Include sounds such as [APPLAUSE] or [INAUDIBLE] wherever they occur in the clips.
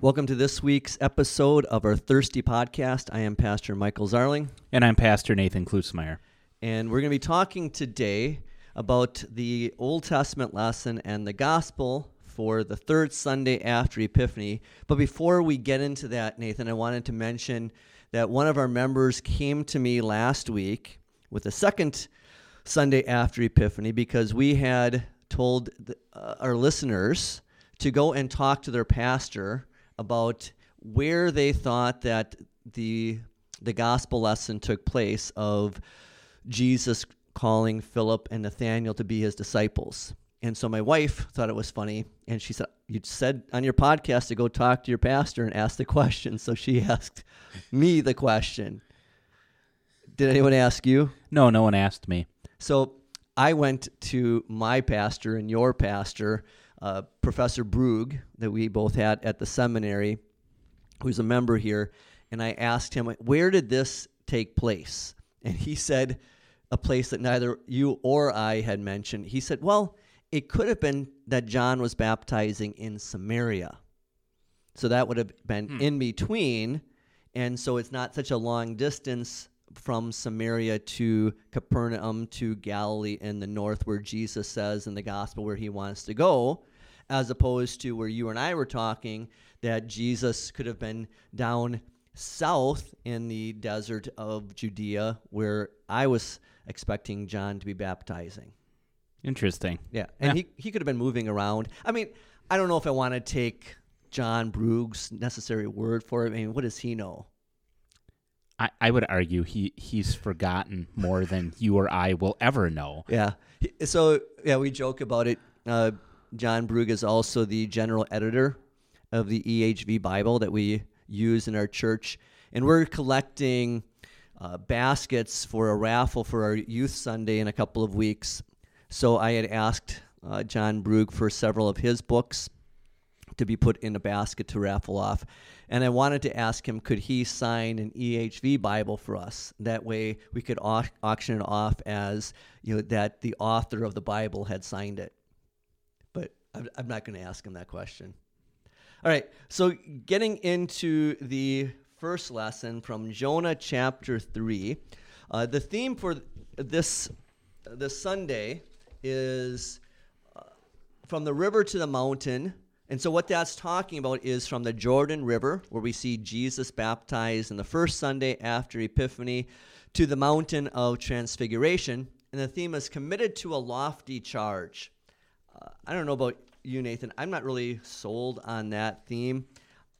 Welcome to this week's episode of our Thirsty Podcast. I am Pastor Michael Zarling, And I'm Pastor Nathan Klusmeyer. and we're going to be talking today about the Old Testament lesson and the gospel for the third Sunday after Epiphany. But before we get into that, Nathan, I wanted to mention that one of our members came to me last week with the second Sunday after Epiphany because we had told the, uh, our listeners to go and talk to their pastor about where they thought that the the gospel lesson took place of Jesus calling Philip and Nathaniel to be his disciples. And so my wife thought it was funny, and she said, "You said on your podcast to go talk to your pastor and ask the question." So she [LAUGHS] asked me the question. Did anyone ask you? No, no one asked me. So I went to my pastor and your pastor, uh, Professor Brug, that we both had at the seminary, who's a member here, and I asked him, Where did this take place? And he said, A place that neither you or I had mentioned. He said, Well, it could have been that John was baptizing in Samaria. So that would have been in between. And so it's not such a long distance from Samaria to Capernaum to Galilee in the north, where Jesus says in the gospel where he wants to go, as opposed to where you and I were talking that Jesus could have been down south in the desert of Judea, where I was expecting John to be baptizing. Interesting. Yeah, and Yeah. he he could have been moving around. I mean, I don't know if I want to take John Brug's necessary word for it. I mean, what does he know? I, I would argue he, he's forgotten more than you or I will ever know. Yeah. So yeah, we joke about it. Uh, John Brug is also the general editor of the EHV Bible that we use in our church, and we're collecting uh, baskets for a raffle for our youth Sunday in a couple of weeks. So I had asked uh, John Brug for several of his books to be put in a basket to raffle off. And I wanted to ask him, could he sign an EHV Bible for us? That way we could au- auction it off as, you know, that the author of the Bible had signed it. I'm, not going to ask him that question. All right, so getting into the first lesson from Jonah chapter 3. Uh, the theme for this, this Sunday is from the river to the mountain. And so, what that's talking about is from the Jordan River, where we see Jesus baptized in the first Sunday after Epiphany, to the mountain of transfiguration. And the theme is committed to a lofty charge. Uh, I don't know about you, Nathan. I'm not really sold on that theme.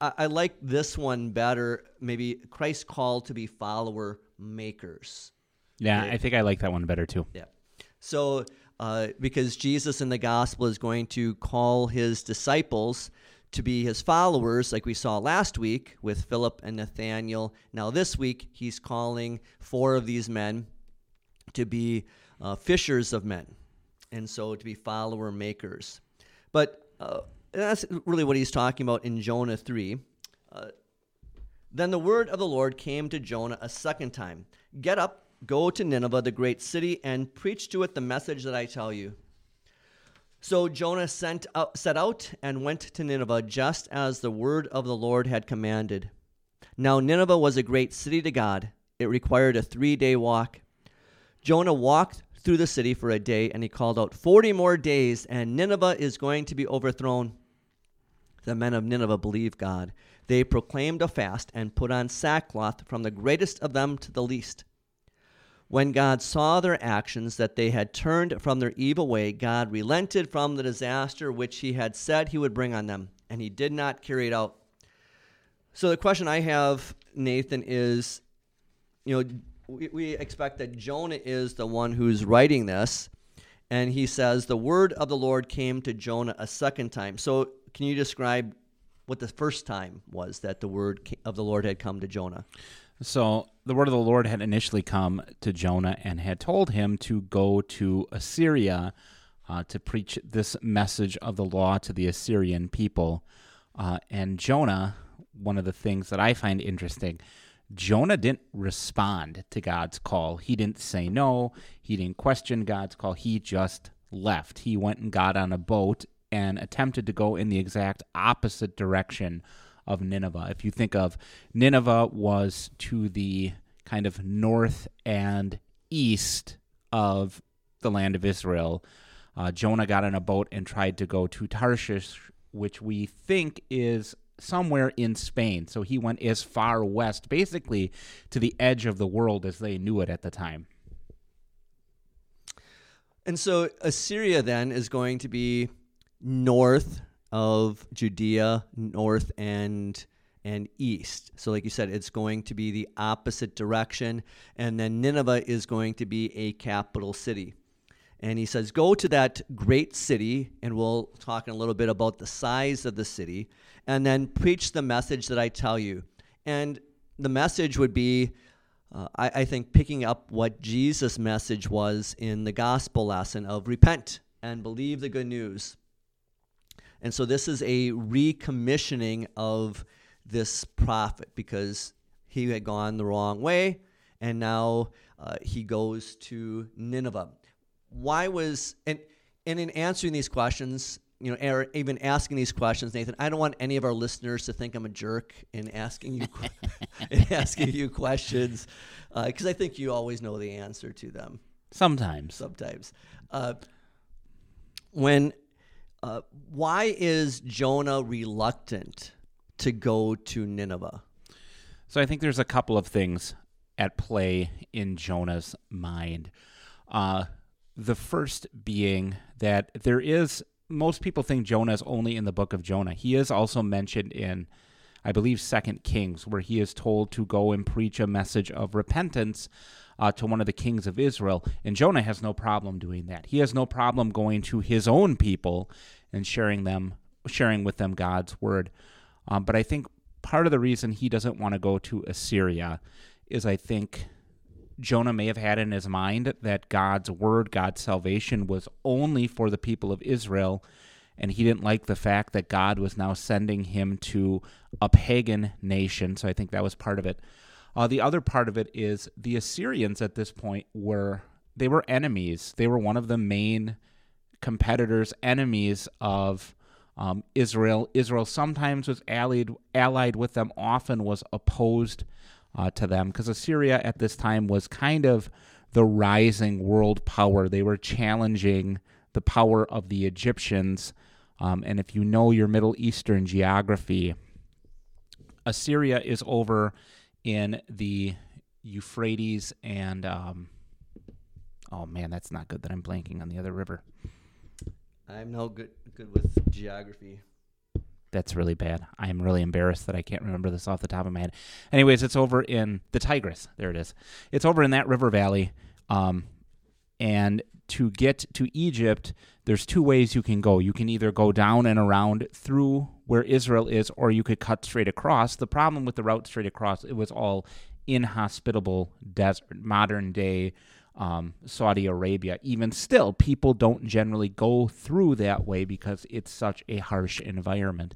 I, I like this one better. Maybe Christ called to be follower makers. Yeah, Yeah. I think I like that one better too. Yeah. So, uh, because Jesus in the gospel is going to call his disciples to be his followers, like we saw last week with Philip and Nathaniel. Now, this week, he's calling four of these men to be uh, fishers of men, and so to be follower makers. But uh, that's really what he's talking about in Jonah 3. Uh, then the word of the Lord came to Jonah a second time Get up, go to Nineveh, the great city, and preach to it the message that I tell you. So Jonah sent out, set out and went to Nineveh just as the word of the Lord had commanded. Now Nineveh was a great city to God. It required a three day walk. Jonah walked through the city for a day, and he called out, Forty more days, and Nineveh is going to be overthrown. The men of Nineveh believed God. They proclaimed a fast and put on sackcloth from the greatest of them to the least. When God saw their actions, that they had turned from their evil way, God relented from the disaster which he had said he would bring on them, and he did not carry it out. So the question I have, Nathan, is you know, we, we expect that Jonah is the one who's writing this, and he says, The word of the Lord came to Jonah a second time. So can you describe what the first time was that the word of the Lord had come to Jonah? So the word of the Lord had initially come to Jonah and had told him to go to Assyria uh, to preach this message of the law to the Assyrian people. Uh, and Jonah, one of the things that I find interesting, Jonah didn't respond to God's call. He didn't say no. He didn't question God's call. He just left. He went and got on a boat and attempted to go in the exact opposite direction of Nineveh. If you think of Nineveh was to the kind of north and east of the land of Israel. Uh, Jonah got on a boat and tried to go to Tarshish, which we think is somewhere in Spain. So he went as far west, basically to the edge of the world as they knew it at the time. And so Assyria then is going to be north of Judea, north and and east. So like you said, it's going to be the opposite direction and then Nineveh is going to be a capital city. And he says, "Go to that great city and we'll talk in a little bit about the size of the city and then preach the message that I tell you." And the message would be uh, I, I think picking up what Jesus' message was in the gospel lesson of repent and believe the good news. And so this is a recommissioning of this prophet because he had gone the wrong way and now uh, he goes to Nineveh. Why was, and, and in answering these questions, you know, or even asking these questions, Nathan, I don't want any of our listeners to think I'm a jerk in asking you [LAUGHS] in asking you questions because uh, I think you always know the answer to them. Sometimes. Sometimes. Uh, when, uh, why is Jonah reluctant to go to Nineveh? So I think there's a couple of things at play in Jonah's mind. Uh, the first being that there is most people think Jonah is only in the book of Jonah. He is also mentioned in, I believe, Second Kings, where he is told to go and preach a message of repentance uh, to one of the kings of Israel. And Jonah has no problem doing that. He has no problem going to his own people and sharing them, sharing with them God's word. Um, but I think part of the reason he doesn't want to go to Assyria is I think Jonah may have had in his mind that God's word, God's salvation was only for the people of Israel, and he didn't like the fact that God was now sending him to a pagan nation. So I think that was part of it. Uh, the other part of it is the Assyrians at this point were they were enemies. They were one of the main competitors, enemies of um, Israel. Israel sometimes was allied allied with them, often was opposed uh, to them because Assyria at this time was kind of the rising world power. They were challenging the power of the Egyptians. Um, and if you know your Middle Eastern geography, Assyria is over in the Euphrates and um, oh man, that's not good that I'm blanking on the other river. I'm no good good with geography that's really bad. I am really embarrassed that I can't remember this off the top of my head. Anyways, it's over in the Tigris. There it is. It's over in that river valley. Um, and to get to Egypt, there's two ways you can go. You can either go down and around through where Israel is, or you could cut straight across. The problem with the route straight across, it was all inhospitable desert, modern day um, Saudi Arabia. Even still, people don't generally go through that way because it's such a harsh environment.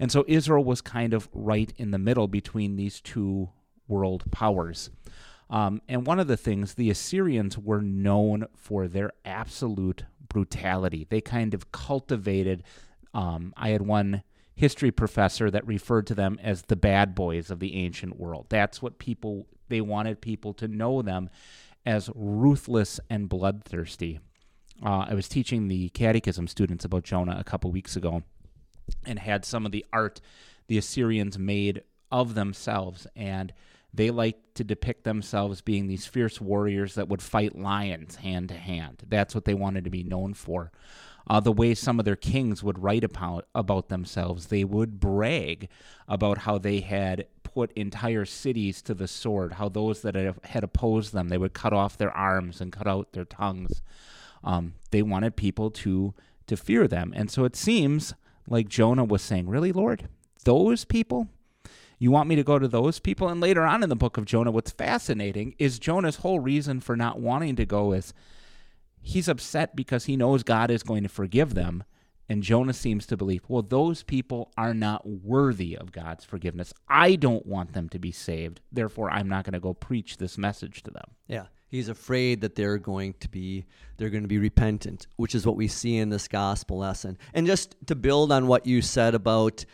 And so Israel was kind of right in the middle between these two world powers. Um, and one of the things, the Assyrians were known for their absolute brutality. They kind of cultivated, um, I had one history professor that referred to them as the bad boys of the ancient world. That's what people, they wanted people to know them as ruthless and bloodthirsty. Uh, I was teaching the catechism students about Jonah a couple weeks ago and had some of the art the Assyrians made of themselves. And they liked to depict themselves being these fierce warriors that would fight lions hand to hand. That's what they wanted to be known for. Uh, the way some of their kings would write about, about themselves, they would brag about how they had put entire cities to the sword, how those that had opposed them, they would cut off their arms and cut out their tongues. Um, they wanted people to to fear them. And so it seems like Jonah was saying, Really, Lord? Those people? You want me to go to those people? And later on in the book of Jonah, what's fascinating is Jonah's whole reason for not wanting to go is he's upset because he knows God is going to forgive them. And Jonah seems to believe, well, those people are not worthy of God's forgiveness. I don't want them to be saved. Therefore, I'm not going to go preach this message to them. Yeah. He's afraid that they're going to be they're going to be repentant, which is what we see in this gospel lesson. And just to build on what you said about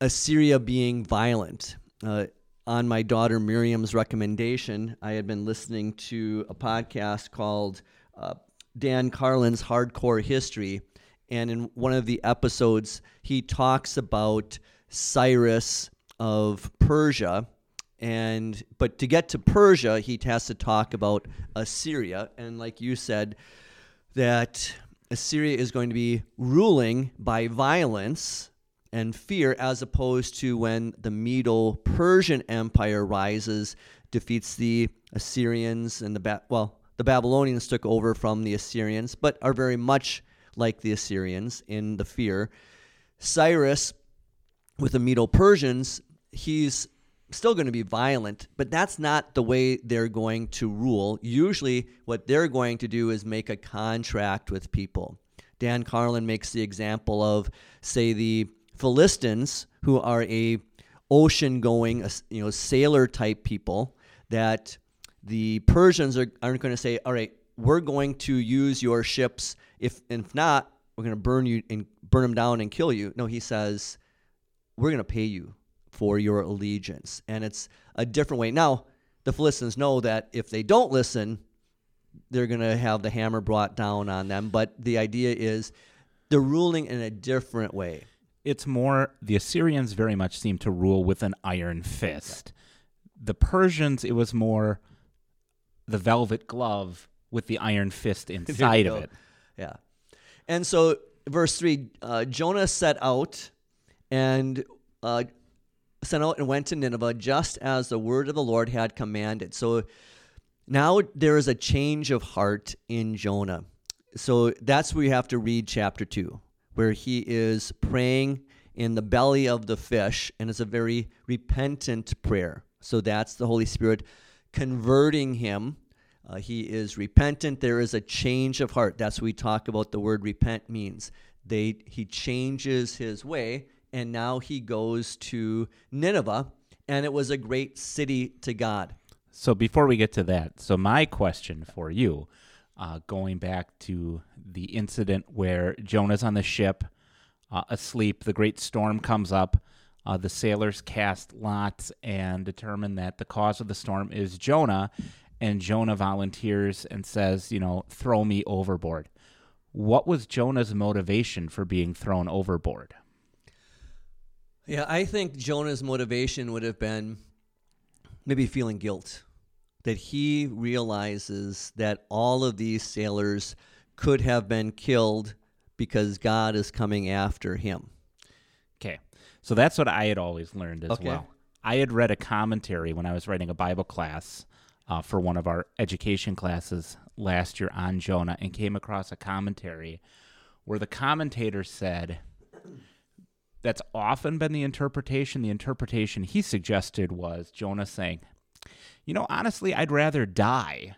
Assyria being violent. Uh, on my daughter Miriam's recommendation, I had been listening to a podcast called uh, Dan Carlin's Hardcore History. And in one of the episodes, he talks about Cyrus of Persia. And but to get to Persia, he has to talk about Assyria. And like you said, that Assyria is going to be ruling by violence and fear, as opposed to when the Medo Persian Empire rises, defeats the Assyrians and the ba- well, the Babylonians took over from the Assyrians, but are very much like the Assyrians in the fear. Cyrus, with the Medo Persians, he's still going to be violent, but that's not the way they're going to rule. Usually, what they're going to do is make a contract with people. Dan Carlin makes the example of, say, the Philistines, who are a ocean-going, you know, sailor type people that the Persians are, aren't going to say, all right, we're going to use your ships. If, if not, we're going to burn you and burn them down and kill you. No, he says, we're going to pay you for your allegiance. And it's a different way. Now, the Philistines know that if they don't listen, they're going to have the hammer brought down on them. But the idea is they're ruling in a different way. It's more, the Assyrians very much seem to rule with an iron fist. The Persians, it was more the velvet glove with the iron fist [LAUGHS] inside of it. Yeah. And so, verse 3 uh, Jonah set out and uh, sent out and went to Nineveh just as the word of the Lord had commanded. So now there is a change of heart in Jonah. So that's where you have to read chapter 2, where he is praying in the belly of the fish, and it's a very repentant prayer. So that's the Holy Spirit converting him. Uh, he is repentant. There is a change of heart. That's what we talk about the word repent means. They, he changes his way, and now he goes to Nineveh, and it was a great city to God. So before we get to that, so my question for you, uh, going back to the incident where Jonah's on the ship, uh, asleep, the great storm comes up. Uh, the sailors cast lots and determine that the cause of the storm is Jonah, and Jonah volunteers and says, you know, throw me overboard. What was Jonah's motivation for being thrown overboard? Yeah, I think Jonah's motivation would have been maybe feeling guilt that he realizes that all of these sailors could have been killed because God is coming after him. Okay. So that's what I had always learned as Okay. well. I had read a commentary when I was writing a Bible class uh, for one of our education classes last year on Jonah and came across a commentary where the commentator said that's often been the interpretation. The interpretation he suggested was Jonah saying, You know, honestly, I'd rather die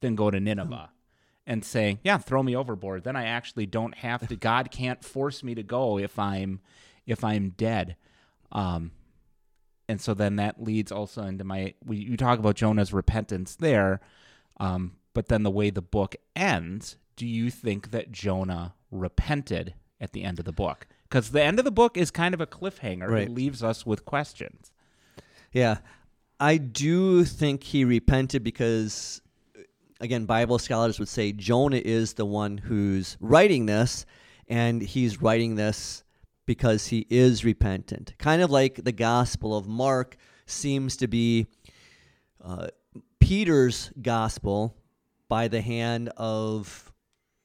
than go to Nineveh. [LAUGHS] And saying, Yeah, throw me overboard. Then I actually don't have to [LAUGHS] God can't force me to go if I'm if I'm dead. Um and so then that leads also into my we, you talk about Jonah's repentance there, um, but then the way the book ends, do you think that Jonah repented at the end of the book? Because the end of the book is kind of a cliffhanger. Right. It leaves us with questions. Yeah. I do think he repented because, again, Bible scholars would say Jonah is the one who's writing this, and he's writing this because he is repentant. Kind of like the Gospel of Mark seems to be uh, Peter's gospel by the hand of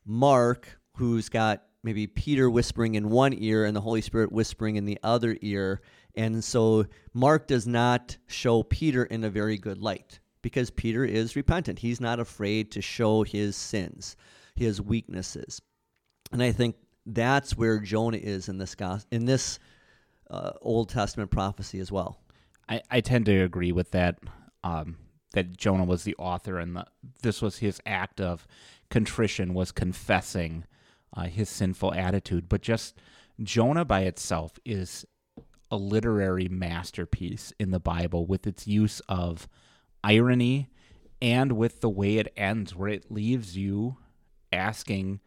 Mark, who's got maybe Peter whispering in one ear and the Holy Spirit whispering in the other ear. And so Mark does not show Peter in a very good light because Peter is repentant. He's not afraid to show his sins, his weaknesses. And I think that's where Jonah is in this in this uh, Old Testament prophecy as well. I, I tend to agree with that. Um, that Jonah was the author, and the, this was his act of contrition, was confessing uh, his sinful attitude. But just Jonah by itself is a literary masterpiece in the Bible with its use of irony and with the way it ends, where it leaves you asking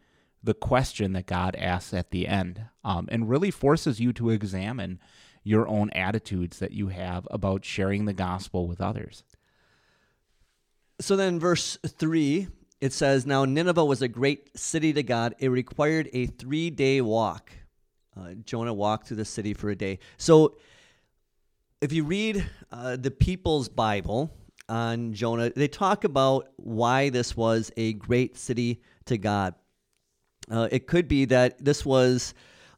the question that God asks at the end, um, and really forces you to examine your own attitudes that you have about sharing the gospel with others. So then, verse 3, it says, Now Nineveh was a great city to God. It required a three day walk. Uh, Jonah walked through the city for a day. So if you read uh, the People's Bible on Jonah, they talk about why this was a great city to God. Uh, it could be that this was.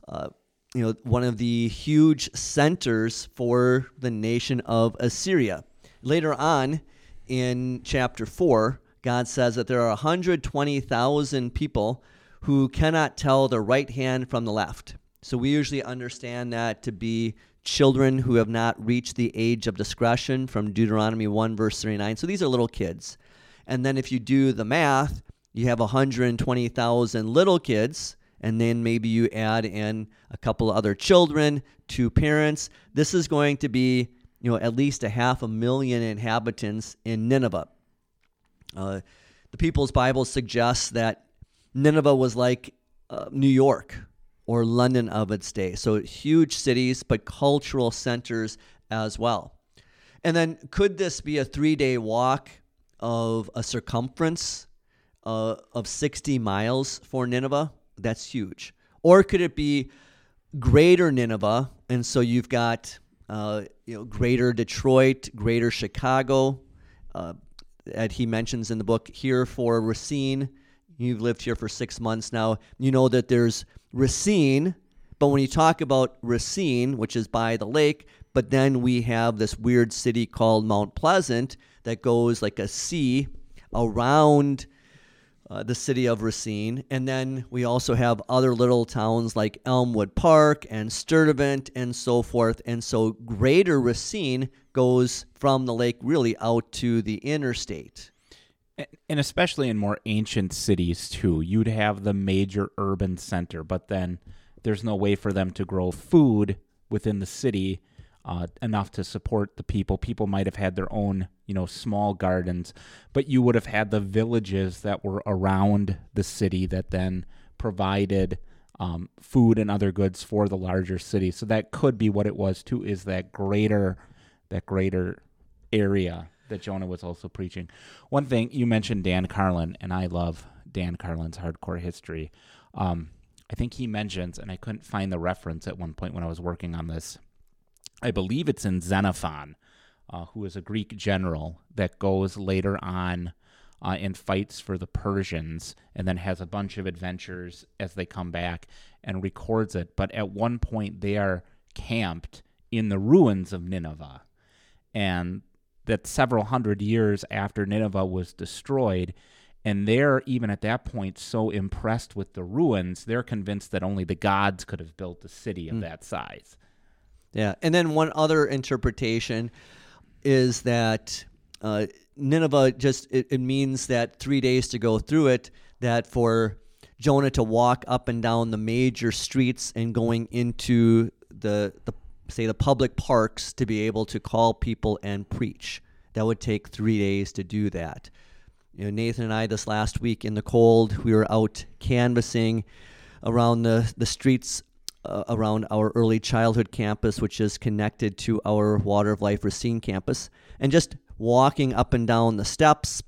Uh, you know, one of the huge centers for the nation of Assyria. Later on in chapter 4, God says that there are 120,000 people who cannot tell the right hand from the left. So we usually understand that to be children who have not reached the age of discretion from Deuteronomy 1, verse 39. So these are little kids. And then if you do the math, you have 120,000 little kids and then maybe you add in a couple of other children, two parents. This is going to be, you know, at least a half a million inhabitants in Nineveh. Uh, the People's Bible suggests that Nineveh was like uh, New York or London of its day. So huge cities, but cultural centers as well. And then could this be a three day walk of a circumference uh, of 60 miles for Nineveh? That's huge. Or could it be greater Nineveh? And so you've got uh, you know greater Detroit, greater Chicago. Uh, that he mentions in the book here for Racine. You've lived here for six months now. You know that there's Racine, but when you talk about Racine, which is by the lake, but then we have this weird city called Mount Pleasant that goes like a sea around uh, the city of Racine. And then we also have other little towns like Elmwood Park and Sturtevant and so forth. And so Greater Racine goes from the lake really out to the interstate. And especially in more ancient cities, too, you'd have the major urban center, but then there's no way for them to grow food within the city uh, enough to support the people. People might have had their own, you know, small gardens, but you would have had the villages that were around the city that then provided um, food and other goods for the larger city. So that could be what it was too. Is that greater, that greater area that Jonah was also preaching. One thing you mentioned Dan Carlin, and I love Dan Carlin's hardcore history. Um, I think he mentions, and I couldn't find the reference at one point when I was working on this I believe it's in Xenophon, uh, who is a Greek general that goes later on uh, and fights for the Persians and then has a bunch of adventures as they come back and records it. But at one point, they are camped in the ruins of Nineveh. And that several hundred years after Nineveh was destroyed, and they're even at that point so impressed with the ruins, they're convinced that only the gods could have built a city of mm. that size. Yeah, and then one other interpretation is that uh, Nineveh just it, it means that three days to go through it. That for Jonah to walk up and down the major streets and going into the the say the public parks to be able to call people and preach. That would take three days to do that. You know, Nathan and I this last week in the cold, we were out canvassing around the, the streets uh, around our early childhood campus, which is connected to our Water of Life Racine campus, and just walking up and down the steps,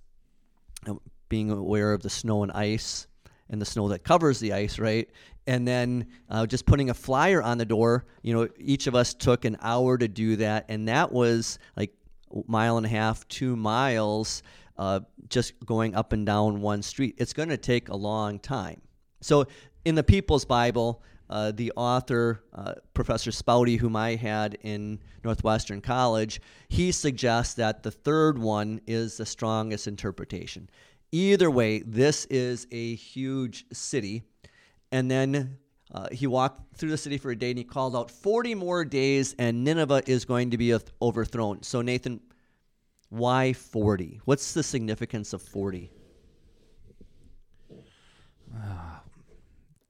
being aware of the snow and ice and the snow that covers the ice, right? And then uh, just putting a flyer on the door. You know, each of us took an hour to do that, and that was like mile and a half, two miles, uh, just going up and down one street. It's going to take a long time. So in the People's Bible, uh, the author, uh, Professor Spaude, whom I had in Northwestern College, he suggests that the third one is the strongest interpretation. Either way, this is a huge city. And then uh, he walked through the city for a day and he called out 40 more days, and Nineveh is going to be overthrown. So, Nathan, why 40? What's the significance of 40?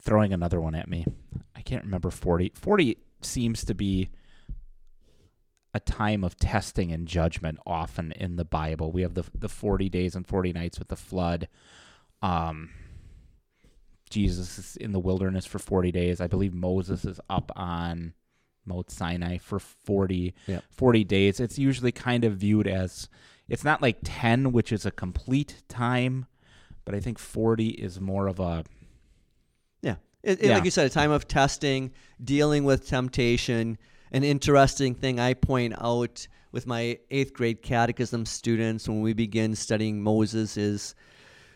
Throwing another one at me. I can't remember 40. 40 seems to be a time of testing and judgment often in the Bible. We have the the 40 days and 40 nights with the flood. Um, Jesus is in the wilderness for 40 days. I believe Moses is up on Mount Sinai for 40, Yep. 40 days. It's usually kind of viewed as it's not like 10, which is a complete time, but I think 40 is more of a. It, it- Yeah. Like you said, a time of testing, dealing with temptation. An interesting thing I point out with my eighth grade catechism students when we begin studying Moses is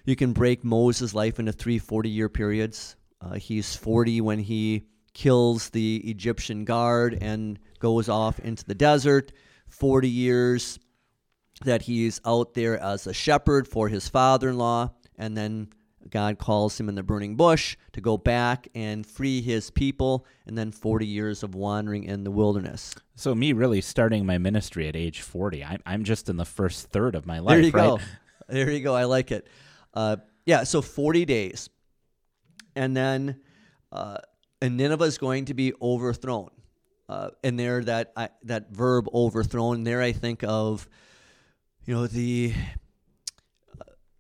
you can break Moses' life into three 40 year periods. Uh, he's 40 when he kills the Egyptian guard and goes off into the desert. 40 years that he's out there as a shepherd for his father in law, and then God calls him in the burning bush to go back and free his people, and then 40 years of wandering in the wilderness. So me really starting my ministry at age 40. I'm I'm just in the first third of my life, there you right? go. [LAUGHS] There you go. I like it. Uh, yeah, so 40 days. And then uh, and Nineveh is going to be overthrown. Uh, and there, that I, that verb overthrown, there I think of, you know, the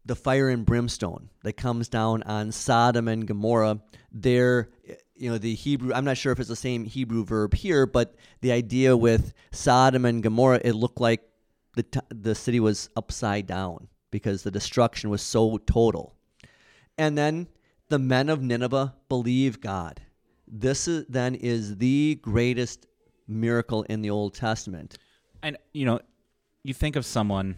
the fire and brimstone that comes down on Sodom and Gomorrah. There, you know, the Hebrew, I'm not sure if it's the same Hebrew verb here, but the idea with Sodom and Gomorrah, it looked like the, t- the city was upside down because the destruction was so total. And then the men of Nineveh believe God. This is, then is the greatest miracle in the Old Testament. And you know, you think of someone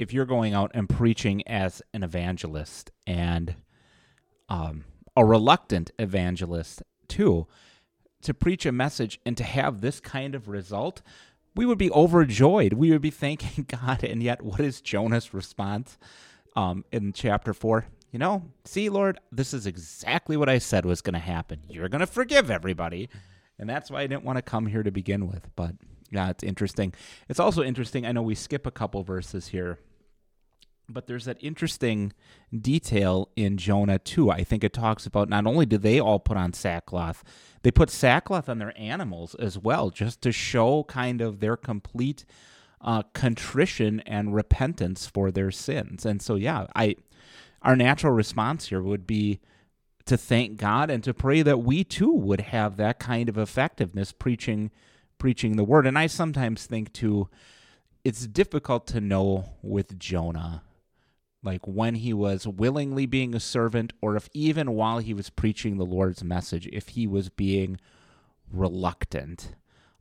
if you're going out and preaching as an evangelist and um, a reluctant evangelist too, to preach a message and to have this kind of result, we would be overjoyed. We would be thanking [LAUGHS] God. And yet, what is Jonah's response um, in chapter four? You know, see, Lord, this is exactly what I said was going to happen. You're going to forgive everybody. And that's why I didn't want to come here to begin with. But yeah, it's interesting. It's also interesting. I know we skip a couple verses here, but there's that interesting detail in Jonah too. I think it talks about not only do they all put on sackcloth, they put sackcloth on their animals as well, just to show kind of their complete uh, contrition and repentance for their sins. And so, yeah, I our natural response here would be to thank God and to pray that we too would have that kind of effectiveness preaching preaching the word. And I sometimes think too it's difficult to know with Jonah like when he was willingly being a servant or if even while he was preaching the Lord's message if he was being reluctant.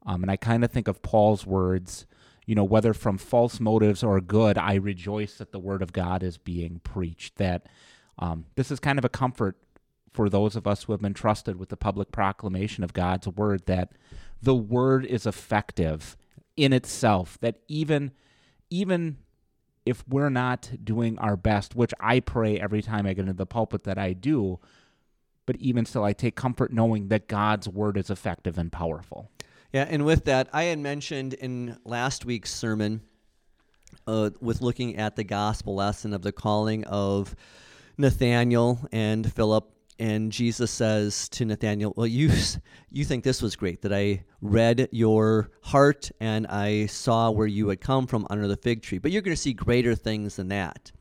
Um, and I kind of think of Paul's words, you know, whether from false motives or good, I rejoice that the word of God is being preached. That um, this is kind of a comfort for those of us who have been trusted with the public proclamation of God's word that the word is effective in itself that even even if we're not doing our best which I pray every time I get into the pulpit that I do but even still I take comfort knowing that God's word is effective and powerful. Yeah, and with that, I had mentioned in last week's sermon, uh, with looking at the gospel lesson of the calling of Nathaniel and Philip, and Jesus says to Nathaniel, "Well, you [LAUGHS] you think this was great that I read your heart and I saw where you had come from under the fig tree, but you're going to see greater things than that."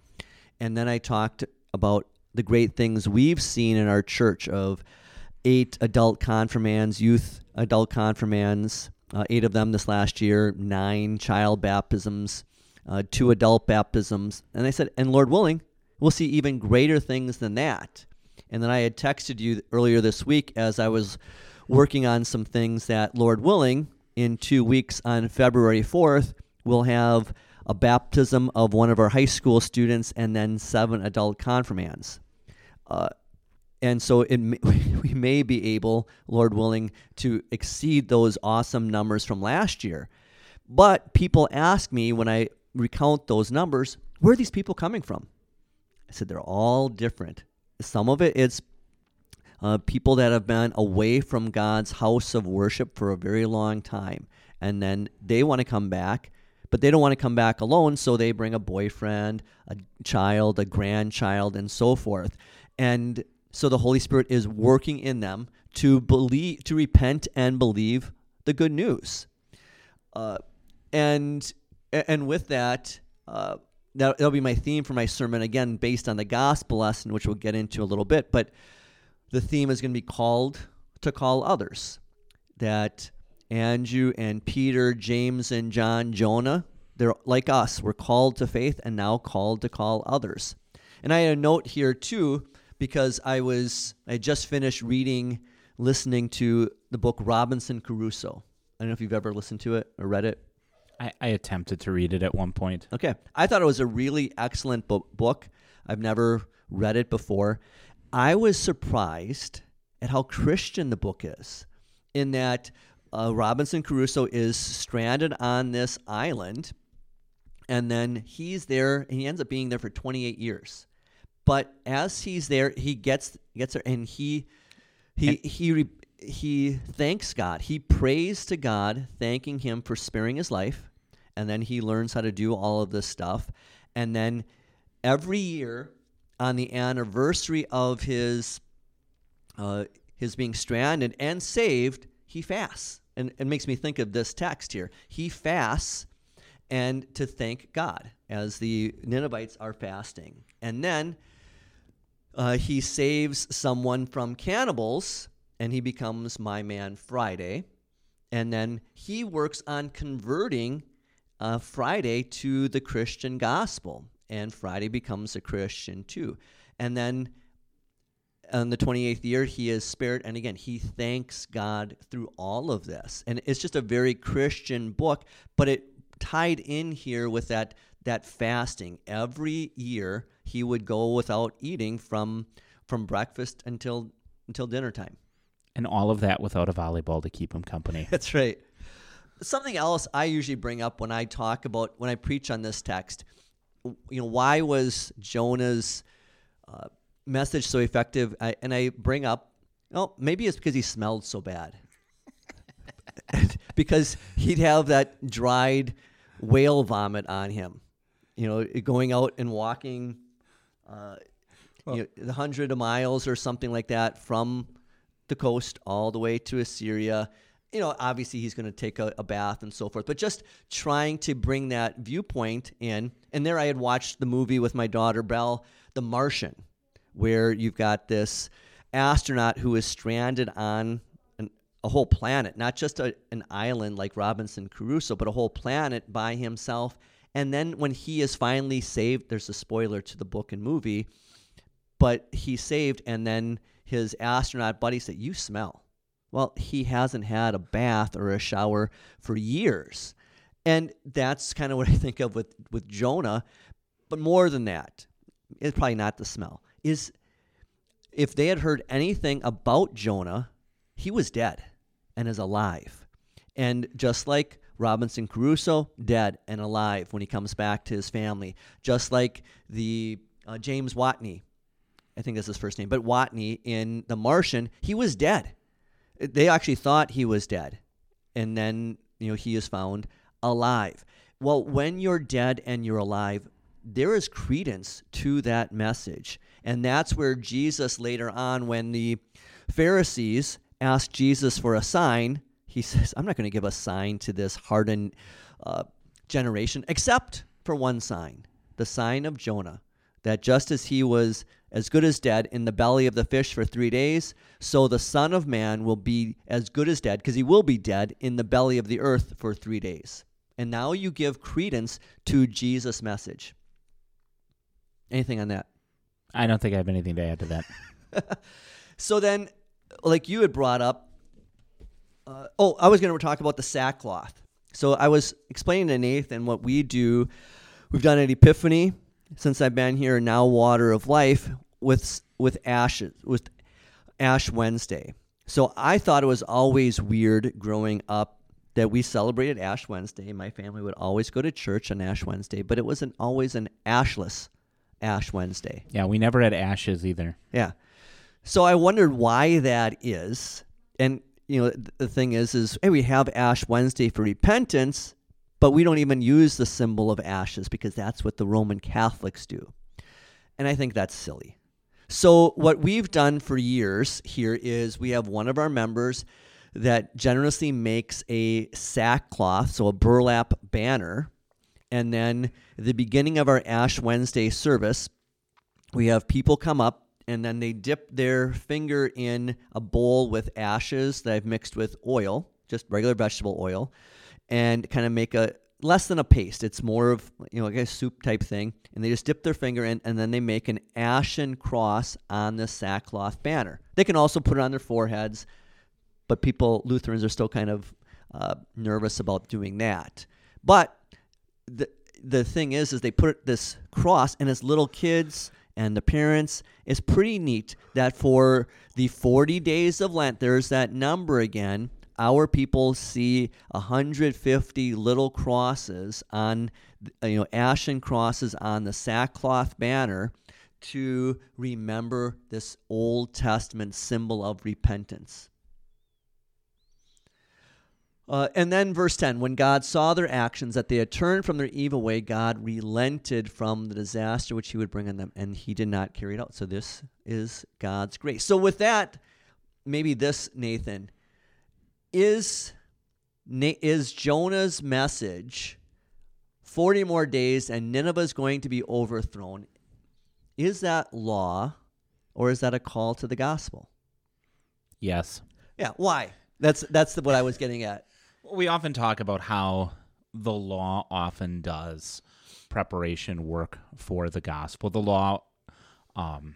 And then I talked about the great things we've seen in our church of eight adult confirmands, youth adult confirmands, uh, eight of them this last year, nine child baptisms, uh, two adult baptisms. And I said, and Lord willing, we'll see even greater things than that. And then I had texted you earlier this week as I was working on some things that, Lord willing, in two weeks on February 4th, we'll have a baptism of one of our high school students and then seven adult confirmands. Uh, and so it [LAUGHS] we may be able, Lord willing, to exceed those awesome numbers from last year. But people ask me when I recount those numbers, where are these people coming from? I said they're all different. Some of it is uh, people that have been away from God's house of worship for a very long time, and then they want to come back, but they don't want to come back alone, so they bring a boyfriend, a child, a grandchild, and so forth. And so the Holy Spirit is working in them to believe, to repent and believe the good news. Uh, and and with that, uh, that that'll be my theme for my sermon again, based on the gospel lesson, which we'll get into a little bit. But the theme is going to be called to call others. That Andrew and Peter, James and John, Jonah, they're like us. We're called to faith and now called to call others. And I had a note here too because I was I just finished reading listening to the book Robinson Crusoe. I don't know if you've ever listened to it or read it. I, I attempted to read it at one point. Okay. I thought it was a really excellent bo- book. I've never read it before. I was surprised at how Christian the book is, in that uh, Robinson Crusoe is stranded on this island, and then he's there, and he ends up being there for 28 years. But as he's there, he gets gets there, and he he And- he re- he thanks God. He prays to God, thanking Him for sparing his life, and then he learns how to do all of this stuff, and then every year on the anniversary of his uh, his being stranded and saved, he fasts, and it makes me think of this text here. He fasts and to thank God as the Ninevites are fasting, and then uh, he saves someone from cannibals, and he becomes my man Friday, and then he works on converting uh, Friday to the Christian gospel, and Friday becomes a Christian too, and then on the 28th year he is spared and again he thanks god through all of this. And it's just a very christian book but it tied in here with that that fasting. Every year he would go without eating from from breakfast until until dinner time And all of that without a volleyball to keep him company. [LAUGHS] that's right. Something else i usually bring up when i talk about when i preach on this text you know why was jonah's uh, message so effective? I, and i bring up oh maybe it's because he smelled so bad. [LAUGHS] Because he'd have that dried whale vomit on him you know going out and walking uh, you know, the hundred of miles or something like that from the coast all the way to Assyria. You know, obviously he's going to take a, a bath and so forth, but just trying to bring that viewpoint in. And there I had watched the movie with my daughter Belle, The Martian, where you've got this astronaut who is stranded on an, a whole planet, not just a, an island like Robinson Crusoe, but a whole planet by himself. And then when he is finally saved, there's a spoiler to the book and movie, but he's saved, and then his astronaut buddies that You smell. Well, he hasn't had a bath or a shower for years. And that's kind of what I think of with, with Jonah. But more than that, it's probably not the smell, is if they had heard anything about Jonah, he was dead and is alive. And just like Robinson Crusoe, dead and alive when he comes back to his family. Just like the uh, James Watney, I think that's his first name, but Watney in The Martian, he was dead. They actually thought he was dead. And then, you know, he is found alive. Well, when you're dead and you're alive, there is credence to that message. And that's where Jesus later on, when the Pharisees asked Jesus for a sign, he [LAUGHS] says, I'm not going to give a sign to this hardened uh, generation except for one sign the sign of Jonah. That just as he was as good as dead in the belly of the fish for three days, so the Son of Man will be as good as dead, because he will be dead in the belly of the earth for three days. And now you give credence to Jesus' message. Anything on that? I don't think I have anything to add to that. [LAUGHS] So then, like you had brought up, uh, oh, I was going to talk about the sackcloth. So I was explaining to Nathan what we do. We've done an Epiphany since I've been here. Now, Water of Life with with ashes with Ash Wednesday. So I thought it was always weird growing up that we celebrated Ash Wednesday. My family would always go to church on Ash Wednesday, but it wasn't always an ashless Ash Wednesday. Yeah, we never had ashes either. Yeah. So I wondered why that is. And you know, the thing is is hey, we have Ash Wednesday for repentance, but we don't even use the symbol of ashes because that's what the Roman Catholics do. And I think that's silly. So what we've done for years here is we have one of our members that generously makes a sackcloth, so a burlap banner, and then at the beginning of our Ash Wednesday service, we have people come up and then they dip their finger in a bowl with ashes that I've mixed with oil. just regular vegetable oil, and kind of make a less than a paste. It's more of you know like a soup type thing, and they just dip their finger in, and then they make an ashen cross on the sackcloth banner. They can also put it on their foreheads, but people Lutherans are still kind of uh, nervous about doing that. But the the thing is, is they put this cross, and as little kids and the parents, it's pretty neat that for the 40 days of Lent, there's that number again our people see 150 little crosses on, you know, ashen crosses on the sackcloth banner to remember this Old Testament symbol of repentance. Uh, and then verse 10 when God saw their actions, that they had turned from their evil way, God relented from the disaster which he would bring on them, and he did not carry it out. So this is God's grace. So, with that, maybe this, Nathan, is is Jonah's message 40 more days and Nineveh is going to be overthrown is that law or is that a call to the gospel? Yes. Yeah why? That's that's the, what I was getting at. We often talk about how the law often does preparation work for the gospel. The law um,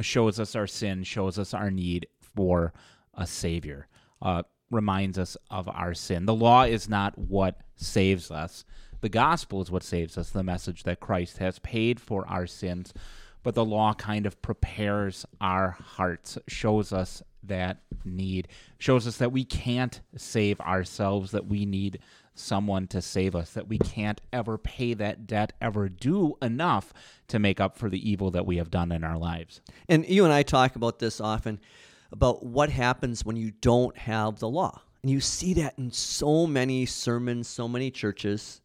shows us our sin shows us our need for a savior. Uh, reminds us of our sin. The law is not what saves us. The gospel is what saves us, the message that Christ has paid for our sins. But the law kind of prepares our hearts, shows us that need, shows us that we can't save ourselves, that we need someone to save us, that we can't ever pay that debt, ever do enough to make up for the evil that we have done in our lives. And you and I talk about this often about what happens when you don't have the law. And you see that in so many sermons, so many churches,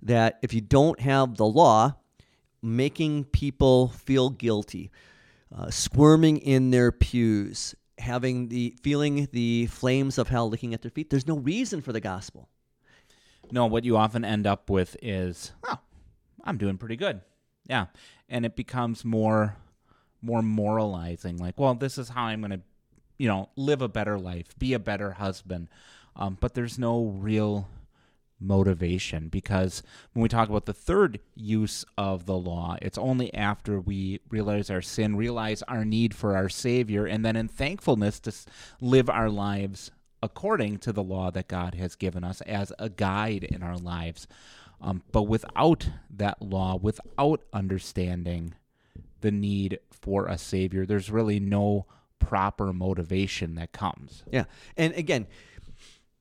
that if you don't have the law, making people feel guilty, uh, squirming in their pews, having the feeling the flames of hell licking at their feet, there's no reason for the gospel. No, what you often end up with is, oh, I'm doing pretty good. Yeah. And it becomes more more moralizing like, well, this is how I'm going to you know, live a better life, be a better husband. Um, but there's no real motivation because when we talk about the third use of the law, it's only after we realize our sin, realize our need for our Savior, and then in thankfulness to live our lives according to the law that God has given us as a guide in our lives. Um, but without that law, without understanding the need for a Savior, there's really no proper motivation that comes. Yeah. And again,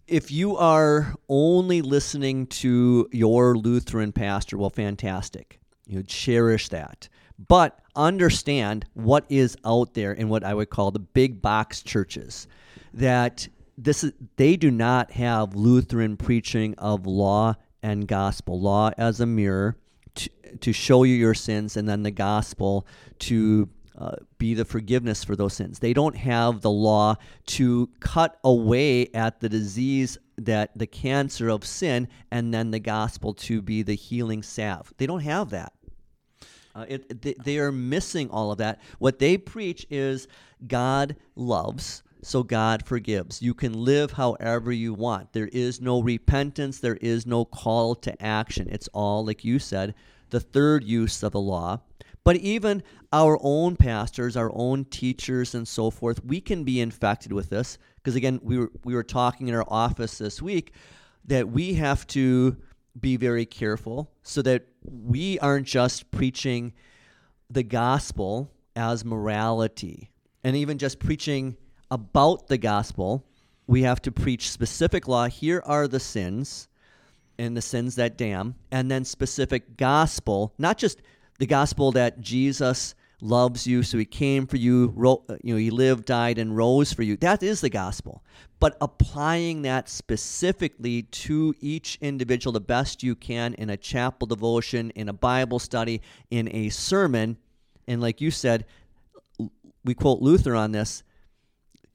if you are only listening to your Lutheran pastor, well, fantastic. You cherish that. But understand what is out there in what I would call the big box churches. That this is they do not have Lutheran preaching of law and gospel. Law as a mirror to, to show you your sins, and then the gospel to uh, be the forgiveness for those sins. They don't have the law to cut away at the disease that the cancer of sin and then the gospel to be the healing salve. They don't have that. Uh, it, they, they are missing all of that. What they preach is God loves, so God forgives. You can live however you want. There is no repentance, there is no call to action. It's all, like you said, the third use of the law but even our own pastors, our own teachers, and so forth, we can be infected with this. Because again, we were, we were talking in our office this week that we have to be very careful so that we aren't just preaching the gospel as morality and even just preaching about the gospel. We have to preach specific law. Here are the sins and the sins that damn, and then specific gospel, not just the gospel that Jesus loves you, so he came for you, ro- uh, you know, he lived, died, and rose for you. That is the gospel. But applying that specifically to each individual the best you can in a chapel devotion, in a Bible study, in a sermon, and like you said, we quote Luther on this.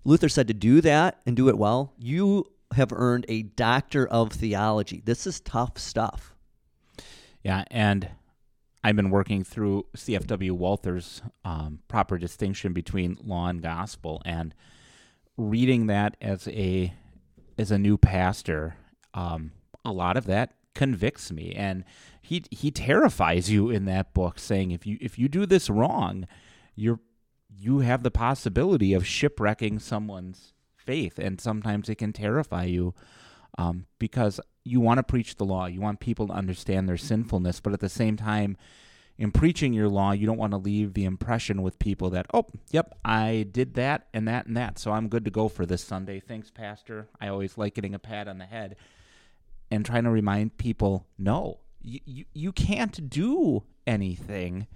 Luther said to do that and do it well, you have earned a doctor of theology. This is tough stuff. Yeah, and I've been working through CFW Walther's um, proper distinction between law and gospel, and reading that as a as a new pastor, um, a lot of that convicts me, and he he terrifies you in that book, saying if you if you do this wrong, you're you have the possibility of shipwrecking someone's faith, and sometimes it can terrify you um, because you want to preach the law, you want people to understand their sinfulness, but at the same time, in preaching your law, you don't want to leave the impression with people that, oh, yep, I did that and that and that, so I'm good to go for this Sunday. Thanks, Pastor. I always like getting a pat on the head and trying to remind people, no, you, you, you can't do anything.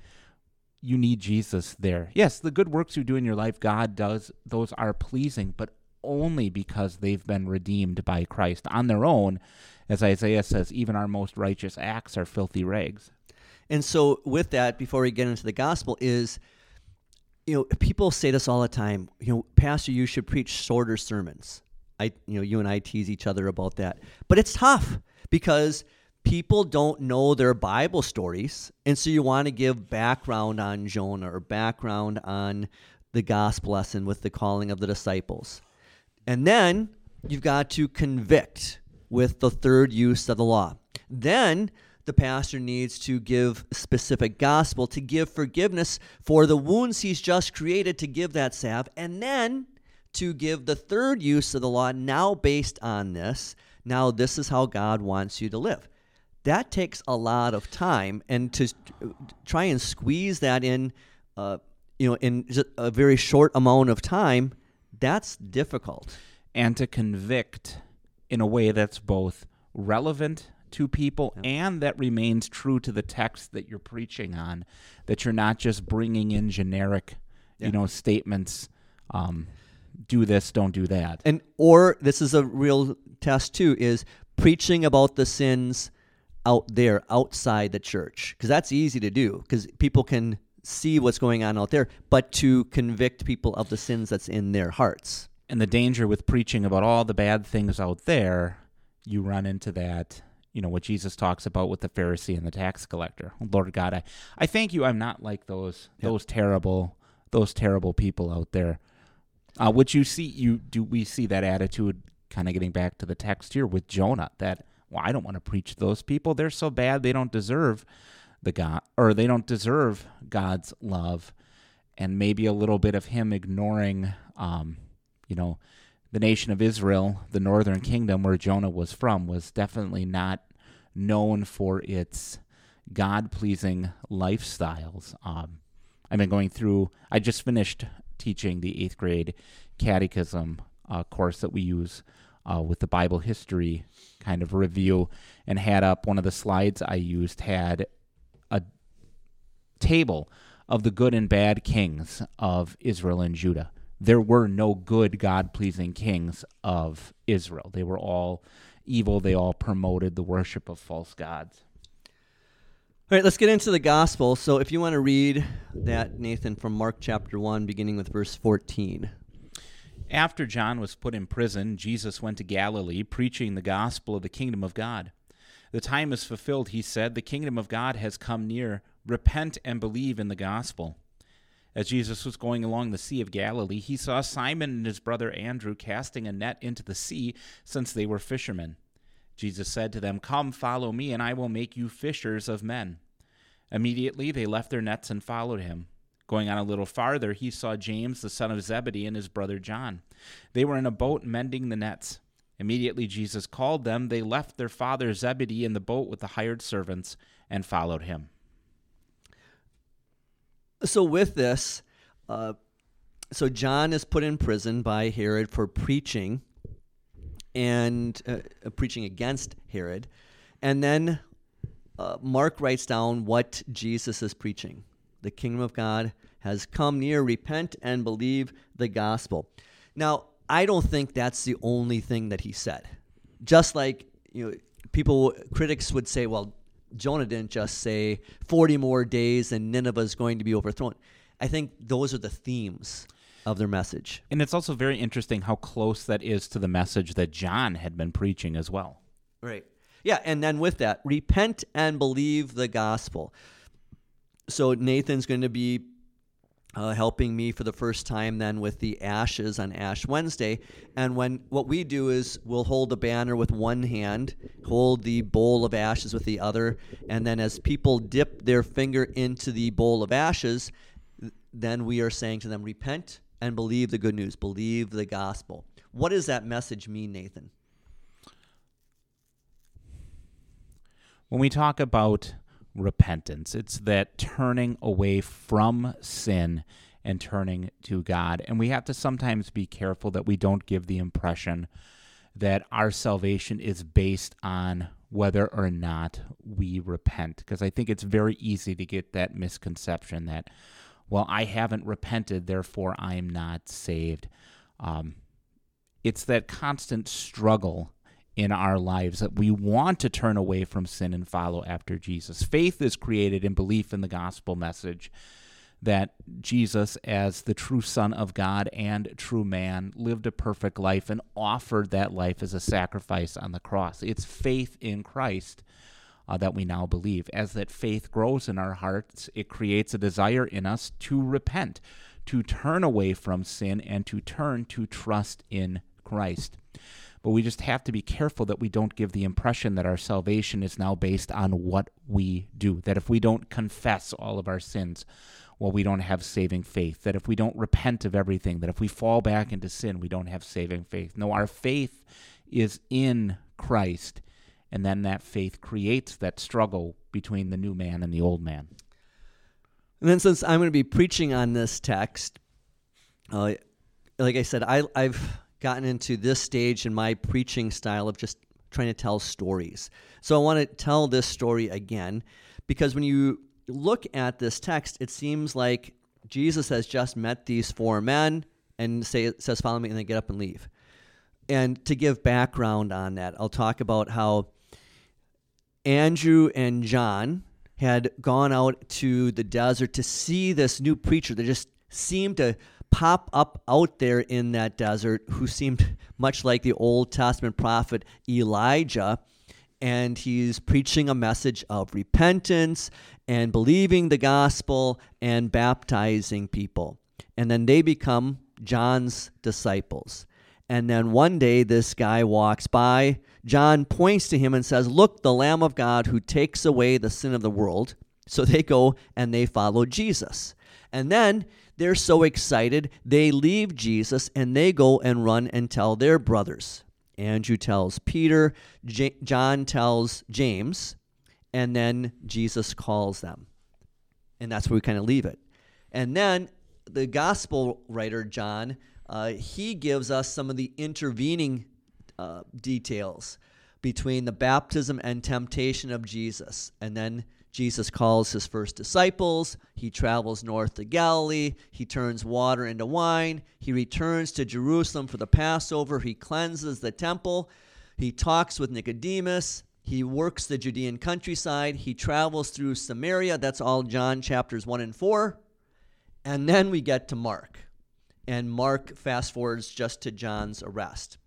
You need Jesus there. Yes, the good works you do in your life, God does, those are pleasing, but only because they've been redeemed by Christ. On their own, as Isaiah says, even our most righteous acts are filthy rags. And so, with that, before we get into the gospel, is you know people say this all the time. You know, Pastor, you should preach shorter sermons. I, you know, you and I tease each other about that, but it's tough because people don't know their Bible stories, and so you want to give background on Jonah or background on the gospel lesson with the calling of the disciples, and then you've got to convict with the third use of the law. Then the pastor needs to give specific gospel, to give forgiveness for the wounds he's just created, to give that salve, and then to give the third use of the law, now based on this. Now, this is how God wants you to live. That takes a lot of time, and to try and squeeze that in, uh, you know, in a very short amount of time, that's difficult. And to convict in a way that's both relevant to people and that remains true to the text that you're preaching on that you're not just bringing in generic you know statements um, do this don't do that. And or this is a real test too is preaching about the sins out there outside the church because that's easy to do because people can see what's going on out there but to convict people of the sins that's in their hearts and the danger with preaching about all the bad things out there you run into that you know what Jesus talks about with the Pharisee and the tax collector. Lord God, I, I thank you. I'm not like those those terrible those terrible people out there. Uh, which you see, you do we see that attitude kind of getting back to the text here with Jonah that well, I don't want to preach to those people. They're so bad they don't deserve the God or they don't deserve God's love, and maybe a little bit of him ignoring, um, you know, the nation of Israel, the northern kingdom where Jonah was from, was definitely not known for its God pleasing lifestyles. Um, I've been going through, I just finished teaching the eighth grade catechism uh, course that we use uh, with the Bible history kind of review, and had up one of the slides I used had a table of the good and bad kings of Israel and Judah there were no good, God pleasing kings of Israel. They were all evil. They all promoted the worship of false gods. All right, let's get into the gospel. So, if you want to read that, Nathan, from Mark chapter 1, beginning with verse 14. After John was put in prison, Jesus went to Galilee, preaching the gospel of the kingdom of God. The time is fulfilled, he said. The kingdom of God has come near. Repent and believe in the gospel. As Jesus was going along the Sea of Galilee, he saw Simon and his brother Andrew casting a net into the sea, since they were fishermen. Jesus said to them, Come, follow me, and I will make you fishers of men. Immediately they left their nets and followed him. Going on a little farther, he saw James, the son of Zebedee, and his brother John. They were in a boat mending the nets. Immediately Jesus called them. They left their father Zebedee in the boat with the hired servants and followed him. So with this, uh, so John is put in prison by Herod for preaching and uh, uh, preaching against Herod, and then uh, Mark writes down what Jesus is preaching. The kingdom of God has come near. Repent and believe the gospel. Now, I don't think that's the only thing that he said. Just like you know, people critics would say, well, Jonah didn't just say 40 more days and Nineveh is going to be overthrown. I think those are the themes of their message. And it's also very interesting how close that is to the message that John had been preaching as well. Right. Yeah, and then with that, repent and believe the gospel. So Nathan's going to be uh, helping me for the first time then with the ashes on Ash Wednesday. And when what we do is we'll hold the banner with one hand, hold the bowl of ashes with the other, and then as people dip their finger into the bowl of ashes, then we are saying to them, repent and believe the good news, believe the gospel. What does that message mean, Nathan? When we talk about repentance. It's that turning away from sin and turning to God. And we have to sometimes be careful that we don't give the impression that our salvation is based on whether or not we repent. Because I think it's very easy to get that misconception that, well, I haven't repented, therefore I'm not saved. Um, it's that constant struggle in our lives that we want to turn away from sin and follow after Jesus. Faith is created in belief in the gospel message that Jesus, as the true Son of God and true man, lived a perfect life and offered that life as a sacrifice on the cross. It's faith in Christ uh, that we now believe. As that faith grows in our hearts, it creates a desire in us to repent, to turn away from sin, and to turn to trust in Christ. But we just have to be careful that we don't give the impression that our salvation is now based on what we do. That if we don't confess all of our sins, well, we don't have saving faith. That if we don't repent of everything, that if we fall back into sin, we don't have saving faith. No, our faith is in Christ. And then that faith creates that struggle between the new man and the old man. And then, since I'm going to be preaching on this text, uh, like I said, I, I've gotten into this stage in my preaching style of just trying to tell stories. So I want to tell this story again because when you look at this text, it seems like Jesus has just met these four men and say, says, Follow me, and then get up and leave. And to give background on that, I'll talk about how Andrew and John had gone out to the desert to see this new preacher that just seemed to pop up out there in that desert who seemed much like the Old Testament prophet Elijah. And he's preaching a message of repentance and believing the gospel and baptizing people. And then they become John's disciples. And then one day this guy walks by. John points to him and says, Look, the Lamb of God who takes away the sin of the world. So they go and they follow Jesus. And then they're so excited, they leave Jesus and they go and run and tell their brothers. Andrew tells Peter, J- John tells James, and then Jesus calls them. And that's where we kind of leave it. And then the gospel writer, John, uh, he gives us some of the intervening uh, details between the baptism and temptation of Jesus. And then Jesus calls his first disciples. He travels north to Galilee. He turns water into wine. He returns to Jerusalem for the Passover. He cleanses the temple. He talks with Nicodemus. He works the Judean countryside. He travels through Samaria. That's all John chapters 1 and 4. And then we get to Mark. And Mark fast forwards just to John's arrest.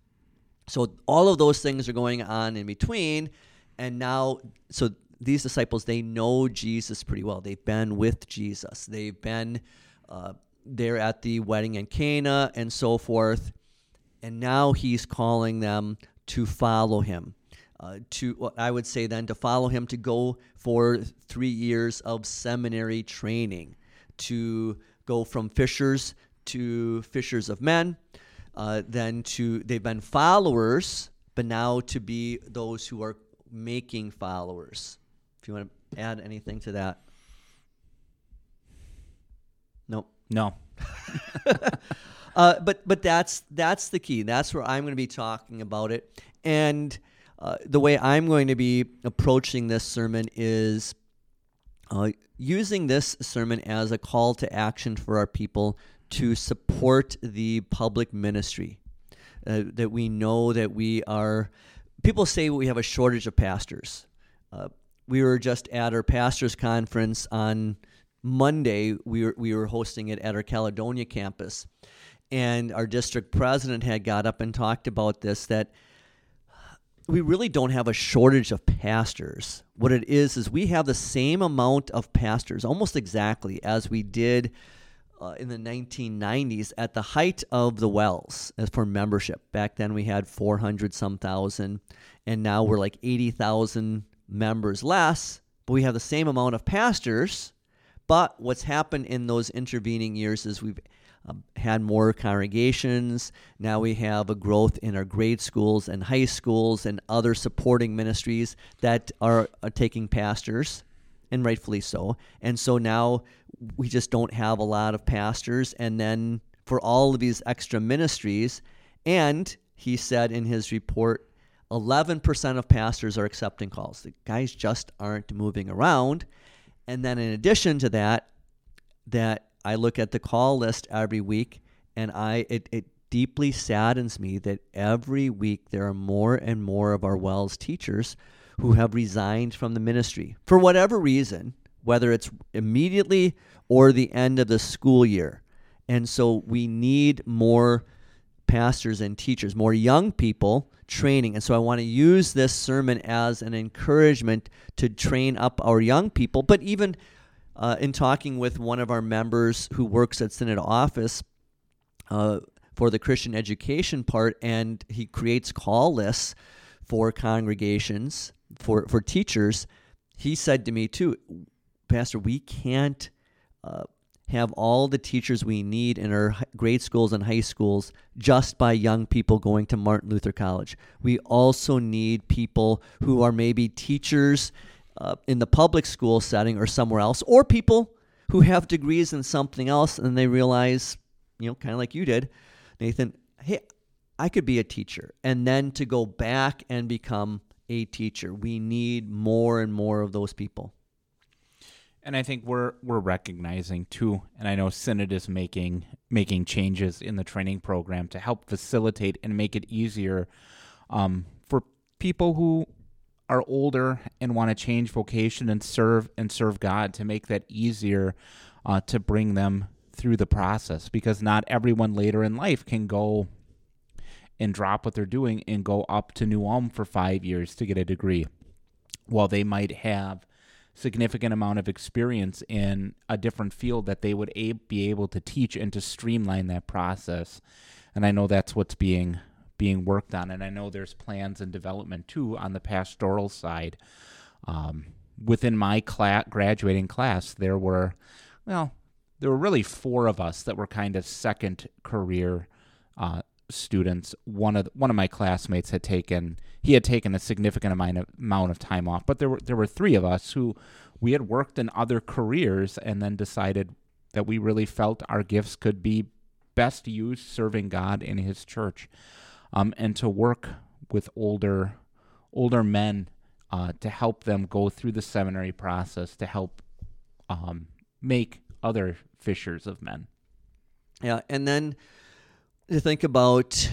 So all of those things are going on in between. And now, so these disciples they know Jesus pretty well. They've been with Jesus. They've been uh, there at the wedding in Cana and so forth. And now he's calling them to follow him. Uh, to what I would say then to follow him to go for three years of seminary training, to go from fishers to fishers of men, uh, then to they've been followers, but now to be those who are making followers. If you want to add anything to that. Nope. No. [LAUGHS] uh, but but that's that's the key. That's where I'm going to be talking about it. And uh, the way I'm going to be approaching this sermon is uh, using this sermon as a call to action for our people to support the public ministry. Uh, that we know that we are. People say we have a shortage of pastors. We were just at our pastors conference on Monday. We were, we were hosting it at our Caledonia campus. And our district president had got up and talked about this that we really don't have a shortage of pastors. What it is, is we have the same amount of pastors, almost exactly, as we did uh, in the 1990s at the height of the WELS for membership. Back then we had 400 some thousand, and now we're like 80,000 members less, but we have the same amount of pastors. But what's happened in those intervening years is we've uh, had more congregations. Now we have a growth in our grade schools and high schools and other supporting ministries that are, are taking pastors, and rightfully so. And so now we just don't have a lot of pastors. And then for all of these extra ministries, and he said in his report, 11% of pastors are accepting calls. The guys just aren't moving around. And then in addition to that, that I look at the call list every week and I it, it deeply saddens me that every week there are more and more of our WELS teachers who have resigned from the ministry for whatever reason whether it's immediately or the end of the school year. And so we need more pastors and teachers, more young people training. And so I want to use this sermon as an encouragement to train up our young people. But even uh, in talking with one of our members who works at Synod office uh, for the Christian education part, and he creates call lists for congregations, for, for teachers, he said to me too, Pastor, we can't uh, have all the teachers we need in our grade schools and high schools just by young people going to Martin Luther College. We also need people who are maybe teachers uh, in the public school setting or somewhere else, or people who have degrees in something else and they realize, you know, kind of like you did, Nathan, hey, I could be a teacher. And then to go back and become a teacher. We need more and more of those people. And I think we're we're recognizing too, and I know Synod is making making changes in the training program to help facilitate and make it easier um, for people who are older and want to change vocation and serve and serve God to make that easier uh, to bring them through the process because not everyone later in life can go and drop what they're doing and go up to New Ulm for five years to get a degree. While they might have significant amount of experience in a different field that they would a- be able to teach and to streamline that process. And I know that's what's being being worked on, and I know there's plans and development too on the pastoral side. Um, within my class, graduating class, there were, well, there were really four of us that were kind of second career uh, students, one of the, one of my classmates had taken he had taken a significant amount of, amount of time off, but there were there were three of us who we had worked in other careers and then decided that we really felt our gifts could be best used serving God in His church, um, and to work with older older men uh, to help them go through the seminary process to help um, make other fishers of men. Yeah, and then to think about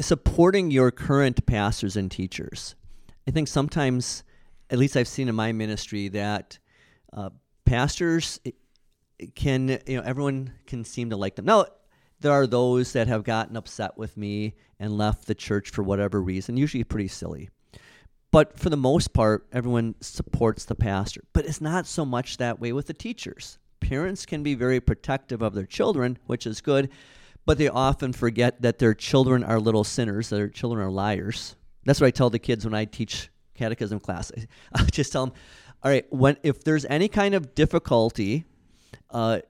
supporting your current pastors and teachers. I think sometimes, at least I've seen in my ministry, that uh, pastors can, you know, everyone can seem to like them. Now, there are those that have gotten upset with me and left the church for whatever reason, usually pretty silly. But for the most part, everyone supports the pastor. But it's not so much that way with the teachers. Parents can be very protective of their children, which is good but they often forget that their children are little sinners, their children are liars. That's what I tell the kids when I teach catechism class. [LAUGHS] I just tell them, all right, when if there's any kind of difficulty, uh,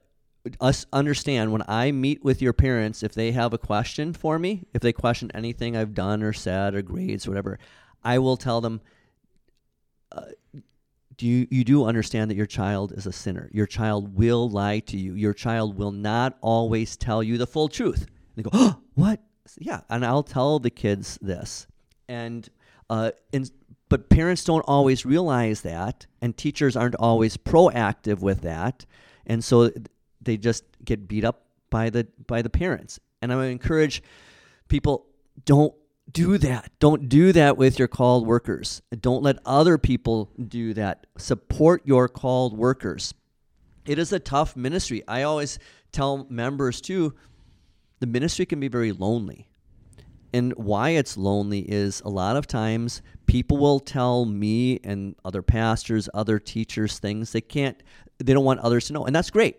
us understand when I meet with your parents, if they have a question for me, if they question anything I've done or said or grades or whatever, I will tell them, uh, do you, you do understand that your child is a sinner. Your child will lie to you. Your child will not always tell you the full truth. And they go, oh, what? Yeah, and I'll tell the kids this. And, uh, and but parents don't always realize that, and teachers aren't always proactive with that, and so they just get beat up by the by the parents. And I would encourage people don't do that. Don't do that with your called workers. Don't let other people do that. Support your called workers. It is a tough ministry. I always tell members too, the ministry can be very lonely. And why it's lonely is a lot of times people will tell me and other pastors, other teachers things they can't they don't want others to know. And that's great.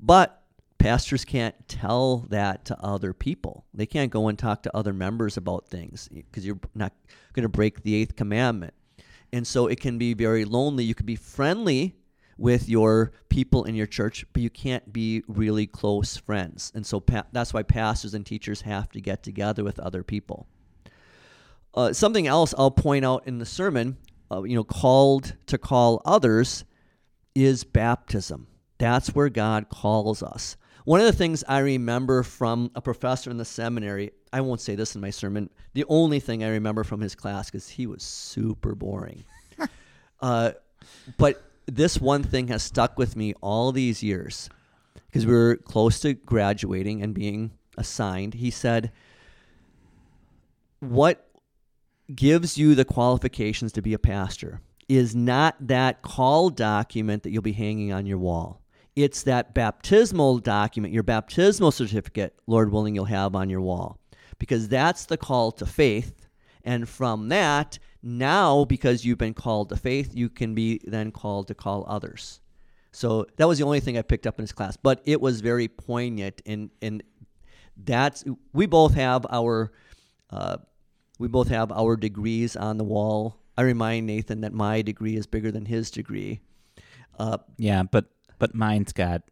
But pastors can't tell that to other people. They can't go and talk to other members about things because you're not going to break the eighth commandment. And so it can be very lonely. You can be friendly with your people in your church, but you can't be really close friends. And so pa- that's why pastors and teachers have to get together with other people. Uh, something else I'll point out in the sermon, uh, you know, called to call others is baptism. That's where God calls us. One of the things I remember from a professor in the seminary, I won't say this in my sermon, the only thing I remember from his class, because he was super boring. [LAUGHS] uh, but this one thing has stuck with me all these years because we were close to graduating and being assigned. He said, What gives you the qualifications to be a pastor is not that call document that you'll be hanging on your wall. It's that baptismal document, your baptismal certificate, Lord willing, you'll have on your wall. Because that's the call to faith. And from that, now, because you've been called to faith, you can be then called to call others. So that was the only thing I picked up in his class, but it was very poignant, and and that's we both have our uh, we both have our degrees on the wall. I remind Nathan that my degree is bigger than his degree. Uh, yeah, but but mine's got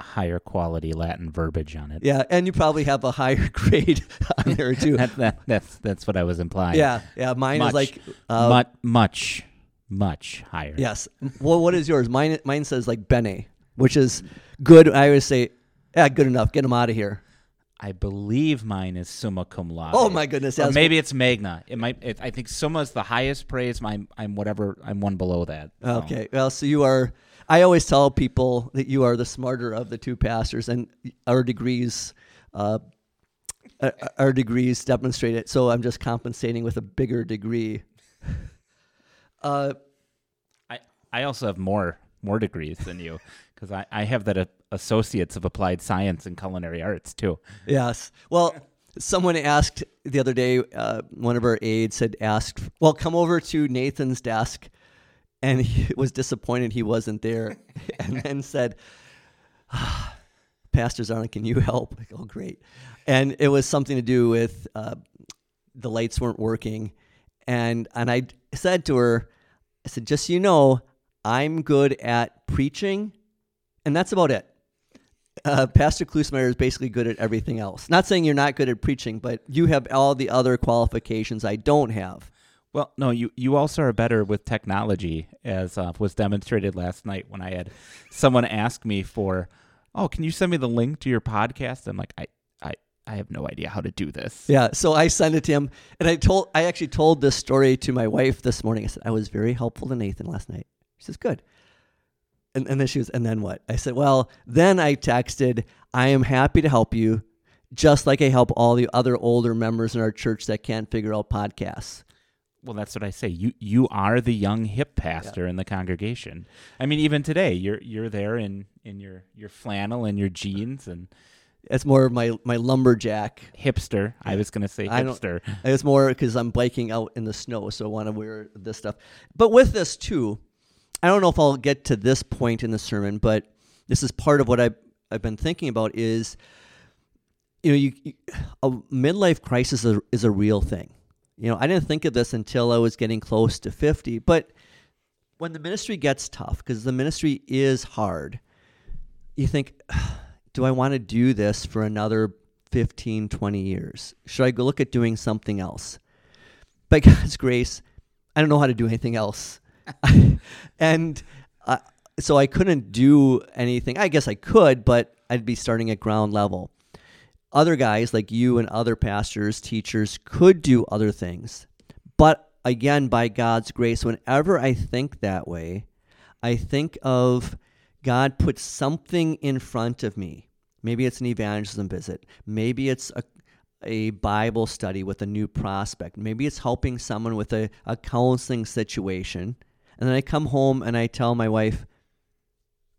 higher quality Latin verbiage on it. Yeah, and you probably have a higher [LAUGHS] grade on [LAUGHS] there too. that, that, that's that's what I was implying. Yeah, yeah. Mine much, is like uh, much, much, much higher. Yes. Well, what is yours? Mine mine says like bene, which is good. I always say, yeah, good enough. Get them out of here. I believe mine is summa cum laude. Oh my goodness! Or maybe it's magna. It might. It, I think summa is the highest praise. I'm, I'm whatever. I'm one below that. So. Okay. Well, so you are I always tell people that you are the smarter of the two pastors, and our degrees, uh, our degrees demonstrate it. So I'm just compensating with a bigger degree. [LAUGHS] Uh, I I also have more more degrees than you [LAUGHS] because I, I have that uh, associates of applied science and culinary arts too. Yes. Well, someone asked the other day. Uh, one of our aides had asked, "Well, come over to Nathan's desk." And he [LAUGHS] was disappointed he wasn't there [LAUGHS] and then said ah, pastor Zarling can you help like, oh great and it was something to do with uh, the lights weren't working and and i said to her i said just so you know i'm good at preaching and that's about it uh, Pastor Klusmeyer is basically good at everything else. Not saying you're not good at preaching, but you have all the other qualifications I don't have. Well, no, you, you also are better with technology, as uh, was demonstrated last night when I had someone ask me for, oh, can you send me the link to your podcast? I'm like, I, I, I have no idea how to do this. Yeah, so I sent it to him, and I told, I actually told this story to my wife this morning. I said I was very helpful to Nathan last night. She says, good. And, and then she was, and then what? I said, well, then I texted, I am happy to help you, just like I help all the other older members in our church that can't figure out podcasts. Well, that's what I say. You you are the young hip pastor yeah. in the congregation. I mean, even today, you're you're there in in your your flannel and your jeans and. It's more my my lumberjack hipster. I was gonna say hipster. [LAUGHS] It's more because I'm biking out in the snow, so I want to wear this stuff. But with this too, I don't know if I'll get to this point in the sermon, but this is part of what I I've been thinking about is, you know, you, you a midlife crisis is a, is a real thing you know, I didn't think of this until I was getting close to 50, but when the ministry gets tough, because the ministry is hard, you think, [SIGHS] do I want to do this for another 15, 20 years? Should I go look at doing something else? By [LAUGHS] God's grace, I don't know how to do anything else. [LAUGHS] and uh, so I couldn't do anything. I guess I could, but I'd be starting at ground level other guys like you and other pastors, teachers could do other things. But again, by God's grace, whenever I think that way, I think of God put something in front of me. Maybe it's an evangelism visit. Maybe it's a, a Bible study with a new prospect. Maybe it's helping someone with a, a counseling situation. And then I come home and I tell my wife,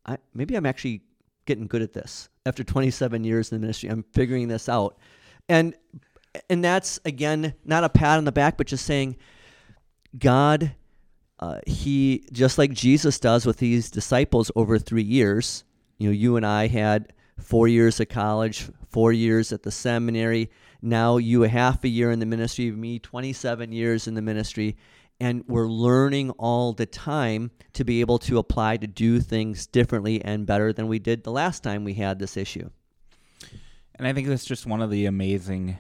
I, maybe I'm actually getting good at this. After 27 years in the ministry, I'm figuring this out. And and that's again not a pat on the back, but just saying, God, uh, He just like Jesus does with these disciples over three years. You know, you and I had four years at college, four years at the seminary. Now you a half a year in the ministry, me 27 years in the ministry. And we're learning all the time to be able to apply to do things differently and better than we did the last time we had this issue. And I think that's just one of the amazing,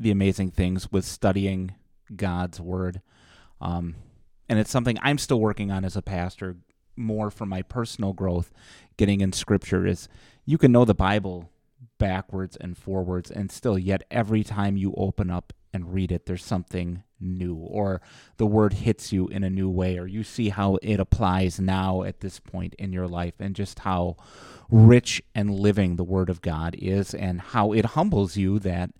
the amazing things with studying God's word. Um, and it's something I'm still working on as a pastor, more for my personal growth, getting in scripture is you can know the Bible backwards and forwards, and still, yet every time you open up and read it, there's something new, or the word hits you in a new way, or you see how it applies now at this point in your life, and just how rich and living the Word of God is, and how it humbles you that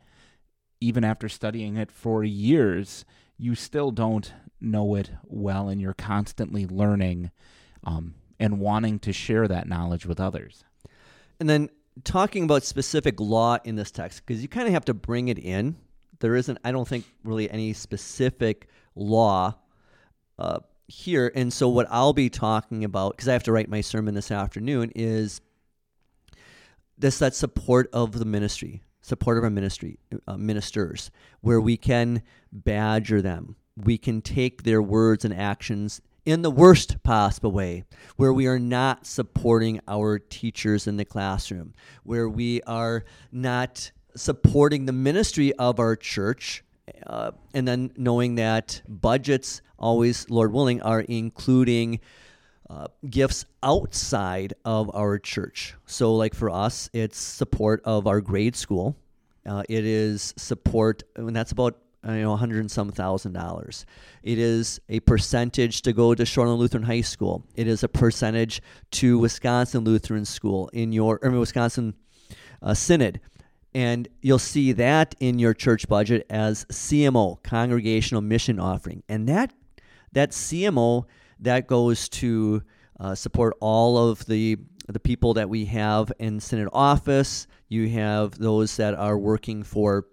even after studying it for years, you still don't know it well, and you're constantly learning um, and wanting to share that knowledge with others. And then talking about specific law in this text, because you kind of have to bring it in. There isn't, I don't think, really any specific law uh, here. And so, what I'll be talking about, because I have to write my sermon this afternoon, is this that support of the ministry, support of our ministry, uh, ministers, where we can badger them. We can take their words and actions in the worst possible way, where we are not supporting our teachers in the classroom, where we are not supporting the ministry of our church, uh, and then knowing that budgets always, Lord willing, are including. Uh, gifts outside of our church. So, like for us, it's support of our grade school. Uh, it is support, and that's about you know, hundred and some thousand dollars. It is a percentage to go to Shoreland Lutheran High School. It is a percentage to Wisconsin Lutheran School in your or Wisconsin uh, Synod, and you'll see that in your church budget as CMO, Congregational Mission Offering, and that that CMO that goes to uh, support all of the the people that we have in Synod office. You have those that are working for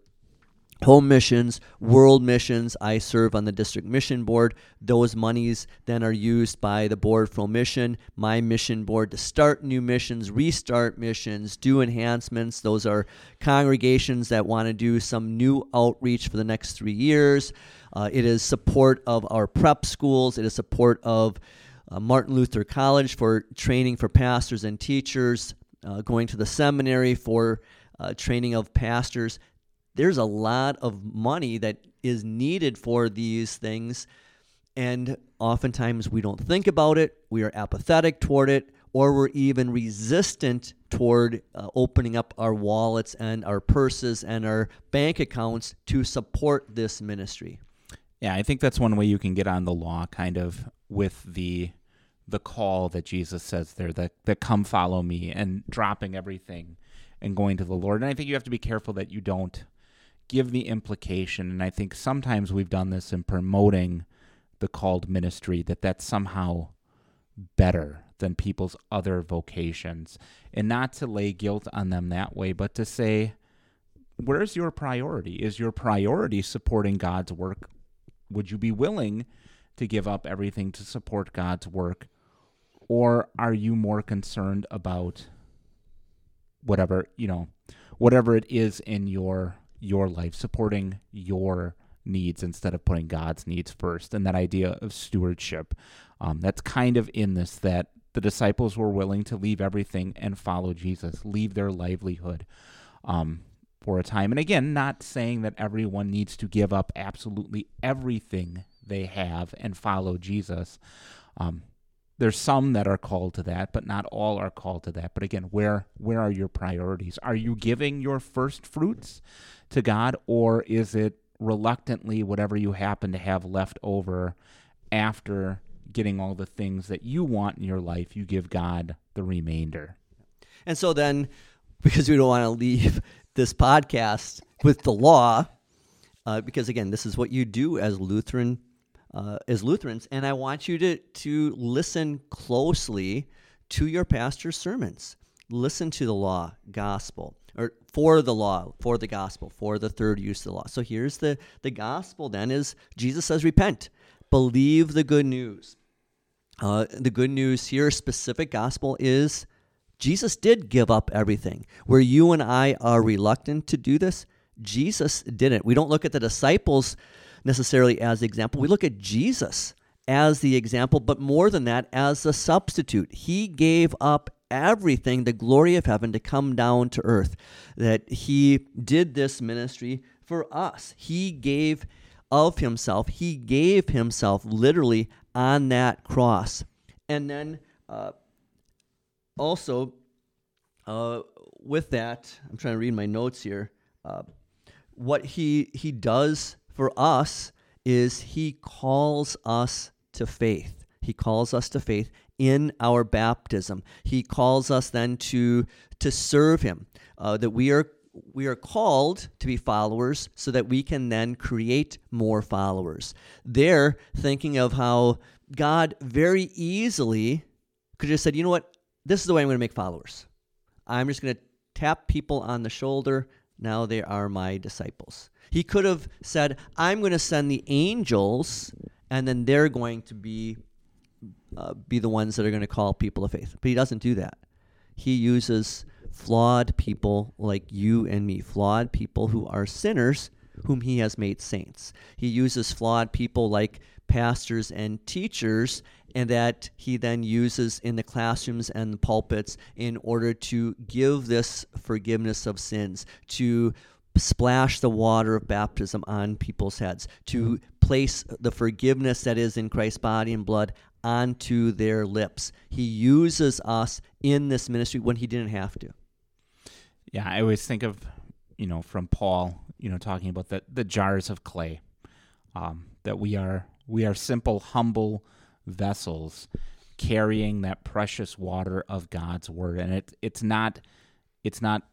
home missions, world missions. I serve on the district mission board. Those monies then are used by the board for mission, my mission board to start new missions, restart missions, do enhancements. Those are congregations that want to do some new outreach for the next three years. Uh, it is support of our prep schools. It is support of uh, Martin Luther College for training for pastors and teachers, uh, going to the seminary for uh, training of pastors there's a lot of money that is needed for these things. And oftentimes we don't think about it, we are apathetic toward it, or we're even resistant toward uh, opening up our wallets and our purses and our bank accounts to support this ministry. Yeah, I think that's one way you can get on the law kind of with the the call that Jesus says there that that come follow me and dropping everything and going to the Lord. And I think you have to be careful that you don't give the implication, and I think sometimes we've done this in promoting the called ministry, that that's somehow better than people's other vocations. And not to lay guilt on them that way, but to say, where's your priority? Is your priority supporting God's work? Would you be willing to give up everything to support God's work? Or are you more concerned about whatever, you know, whatever it is in your your life, supporting your needs instead of putting God's needs first. And that idea of stewardship, um, that's kind of in this that the disciples were willing to leave everything and follow Jesus, leave their livelihood um, for a time. And again, not saying that everyone needs to give up absolutely everything they have and follow Jesus. Um, there's some that are called to that, but not all are called to that. But again, where where are your priorities? Are you giving your first fruits to God, or is it reluctantly whatever you happen to have left over after getting all the things that you want in your life, you give God the remainder? And so then, because we don't want to leave this podcast with the law, uh, because again, this is what you do as Lutheran, uh, as Lutherans, and I want you to to listen closely to your pastor's sermons. Listen to the law, gospel or for the law, for the gospel, for the third use of the law. So here's the the gospel. Then is Jesus says, repent, believe the good news. Uh, the good news here, specific gospel is Jesus did give up everything. Where you and I are reluctant to do this, Jesus didn't. We don't look at the disciples necessarily as the example. We look at Jesus as the example, but more than that, as a substitute. He gave up everything, the glory of heaven, to come down to earth. That he did this ministry for us. He gave of himself, he gave himself literally on that cross. And then uh, also, uh, with that, I'm trying to read my notes here. Uh, what he he does for us is he calls us to faith. He calls us to faith in our baptism. He calls us then to to serve him. Uh, that we are we are called to be followers so that we can then create more followers. They're thinking of how God very easily could have said, you know what, this is the way I'm going to make followers. I'm just going to tap people on the shoulder. Now they are my disciples. He could have said, I'm going to send the angels, and then they're going to be uh, be the ones that are going to call people of faith. But he doesn't do that. He uses flawed people like you and me, flawed people who are sinners whom he has made saints. He uses flawed people like pastors and teachers and that he then uses in the classrooms and the pulpits in order to give this forgiveness of sins, to splash the water of baptism on people's heads, to place the forgiveness that is in Christ's body and blood onto their lips. He uses us in this ministry when he didn't have to. Yeah, I always think of, you know, from Paul, you know, talking about the, the jars of clay, um, that we are we are simple, humble vessels carrying that precious water of God's word, and it it's not it's not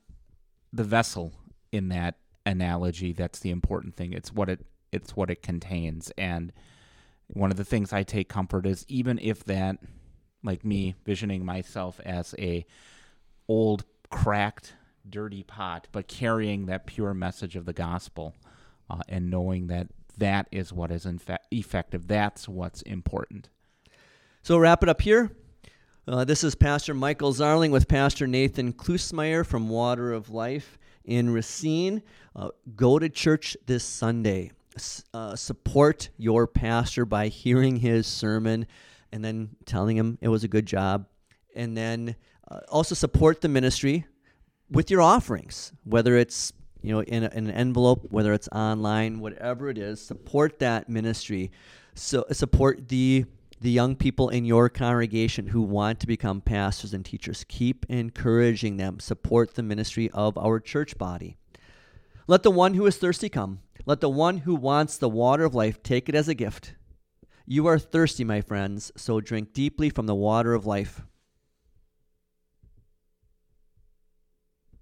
the vessel in that analogy that's the important thing. It's what it it's what it contains, and one of the things I take comfort is even if that, like me, visioning myself as a old, cracked, dirty pot, but carrying that pure message of the gospel, uh, and knowing that that is what is infe- effective. That's what's important. So we'll wrap it up here. Uh, this is Pastor Michael Zarling with Pastor Nathan Klusmeyer from Water of Life in Racine. Uh, go to church this Sunday. Uh, support your pastor by hearing his sermon and then telling him it was a good job. And then uh, also support the ministry with your offerings, whether it's you know in, a, in, an envelope, whether it's online, whatever it is. Support that ministry. So support the the young people in your congregation who want to become pastors and teachers. Keep encouraging them. Support the ministry of our church body. Let the one who is thirsty come. Let the one who wants the water of life take it as a gift. You are thirsty, my friends, so drink deeply from the water of life.